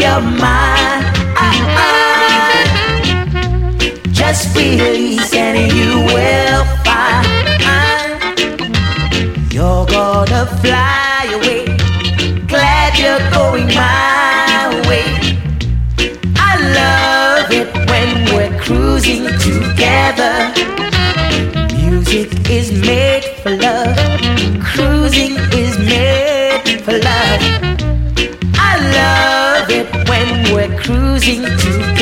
your mind. Just release and you will find you're gonna fly away. Glad you're going mine. losing to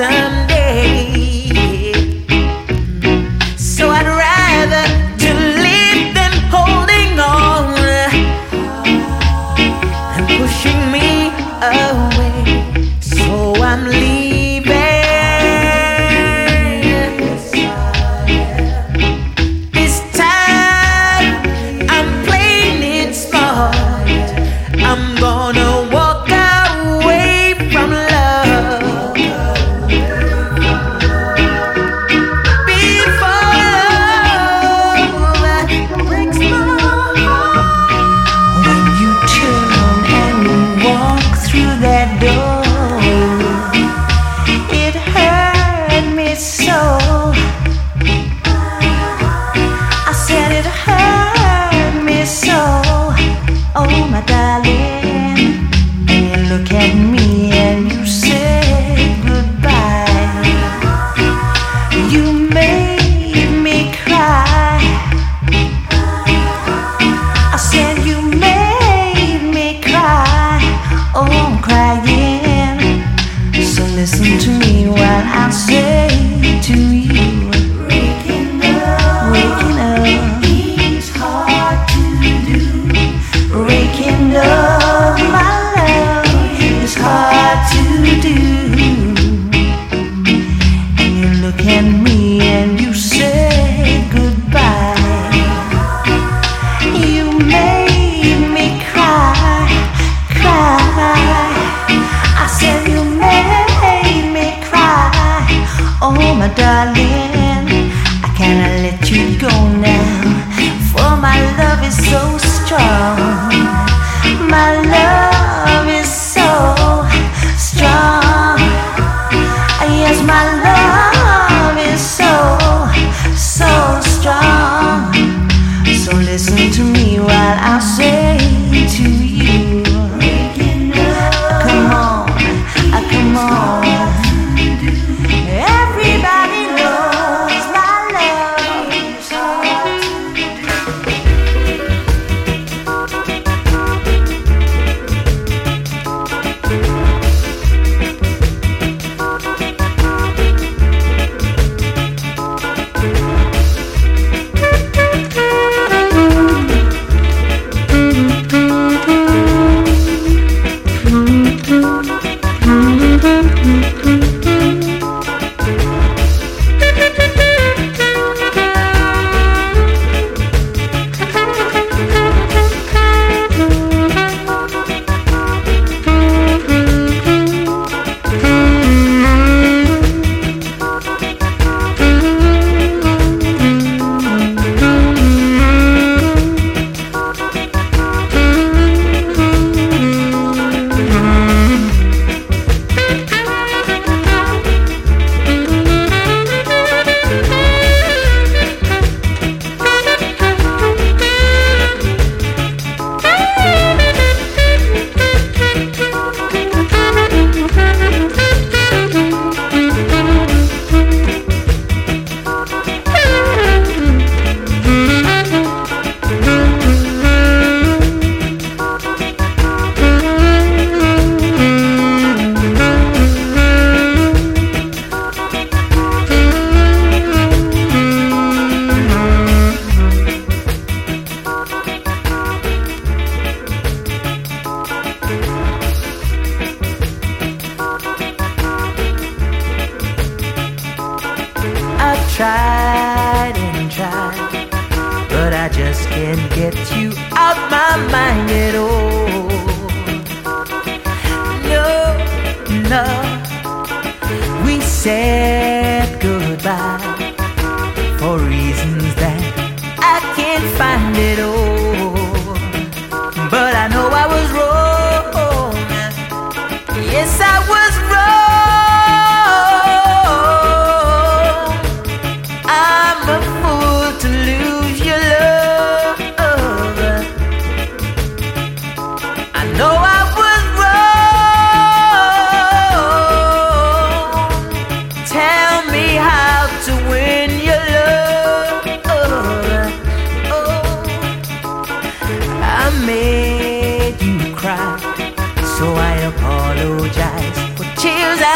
awesome Everybody knows.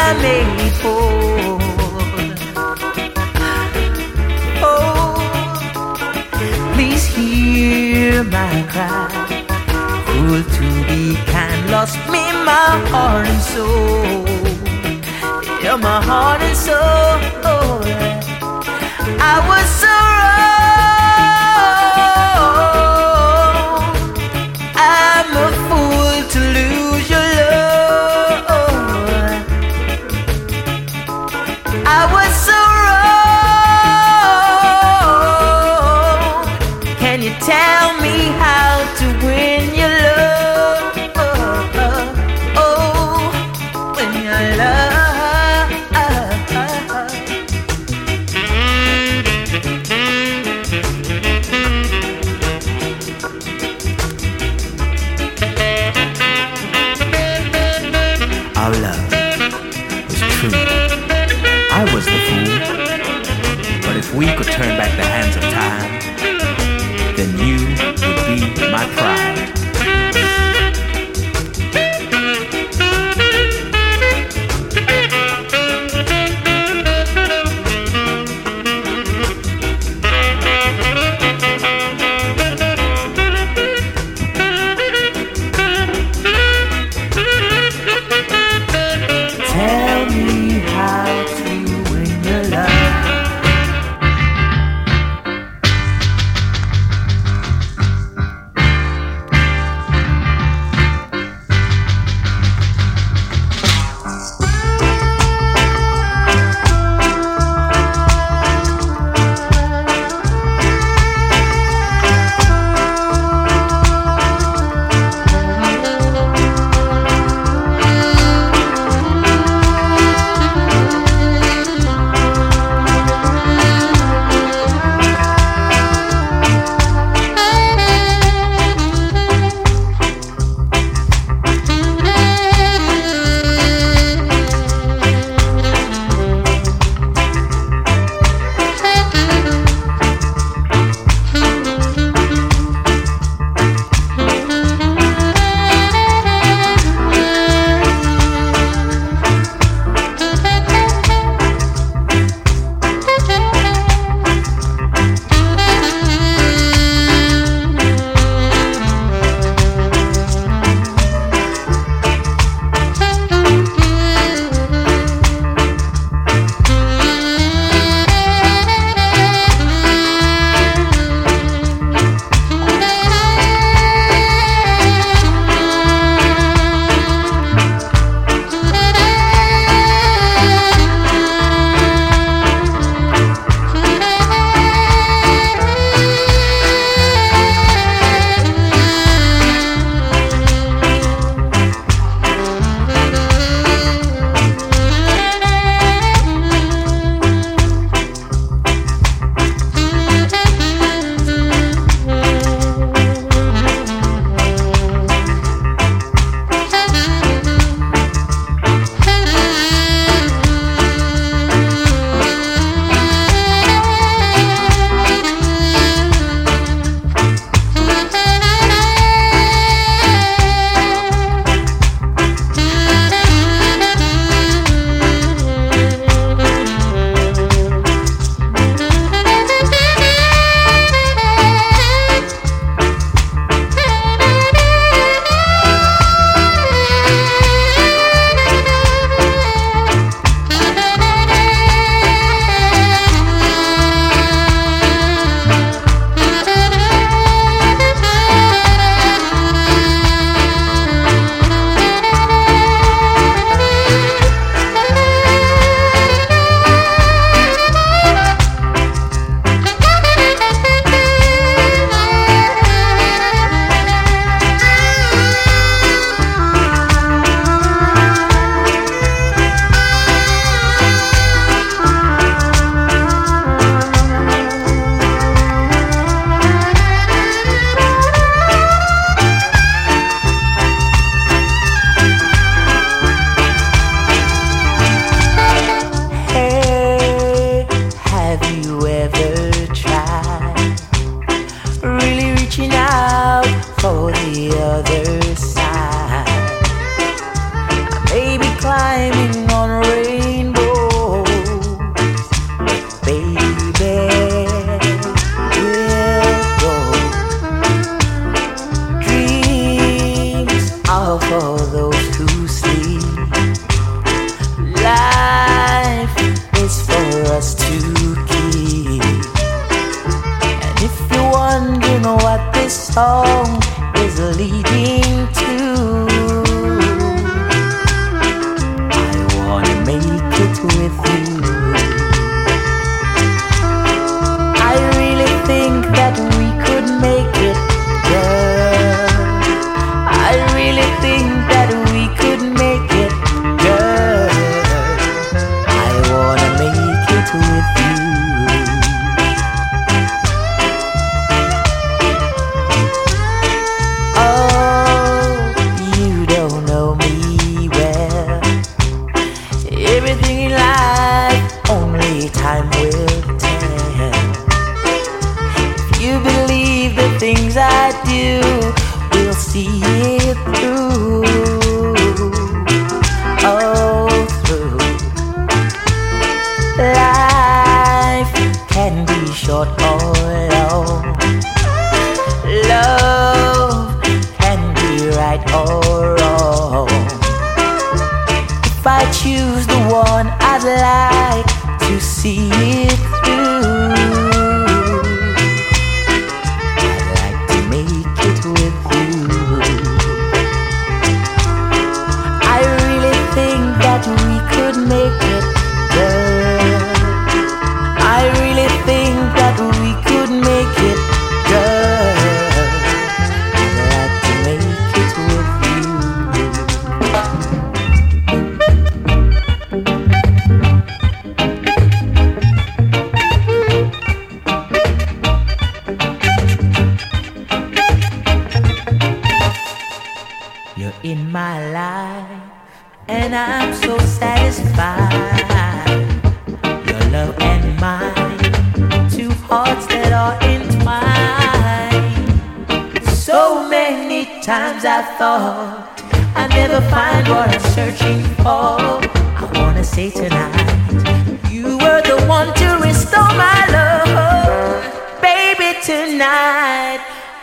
Made me. Oh, please hear my cry. Cruel to be kind, lost me my heart and soul. Yeah, my heart and soul. it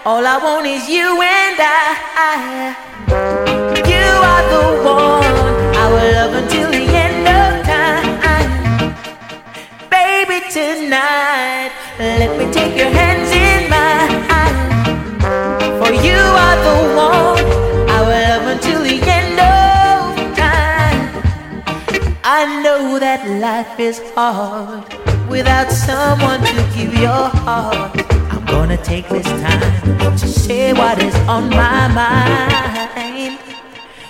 All I want is you and I. You are the one I will love until the end of time. Baby, tonight, let me take your hands in mine. For you are the one I will love until the end of time. I know that life is hard without someone to give your heart gonna take this time to say what is on my mind.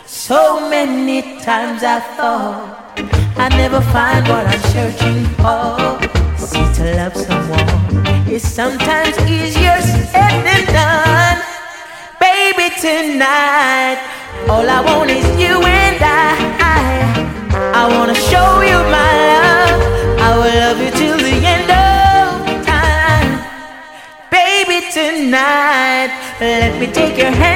So many times I thought I never find what I'm searching for. See, to love someone is sometimes easier said than done. Baby, tonight, all I want is you and I. I wanna show you. take your hand.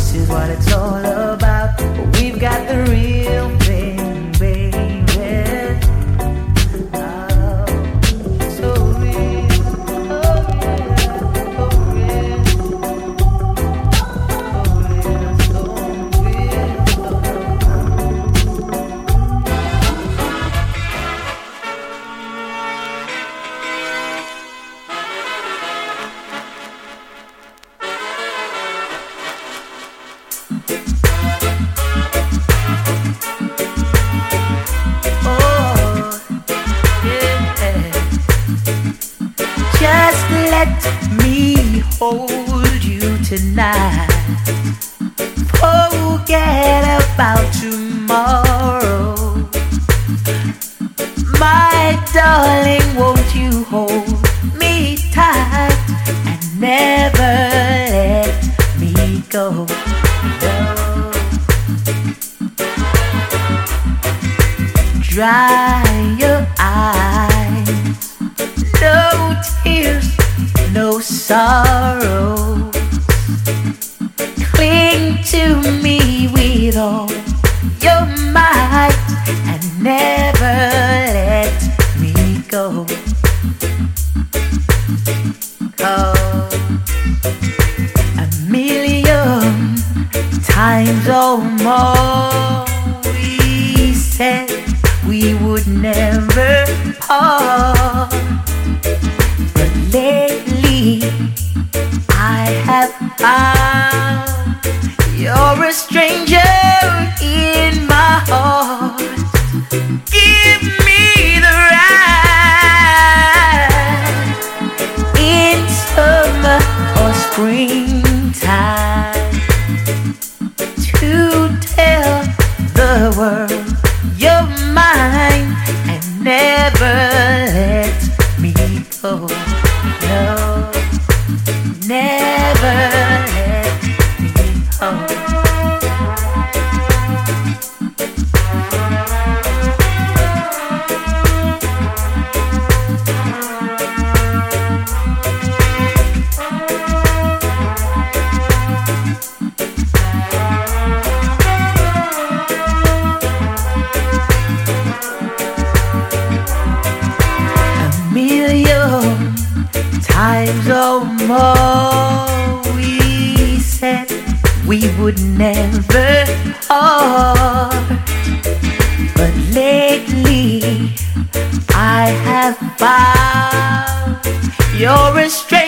This is what it's all about. We've got the real desire. You're a stranger.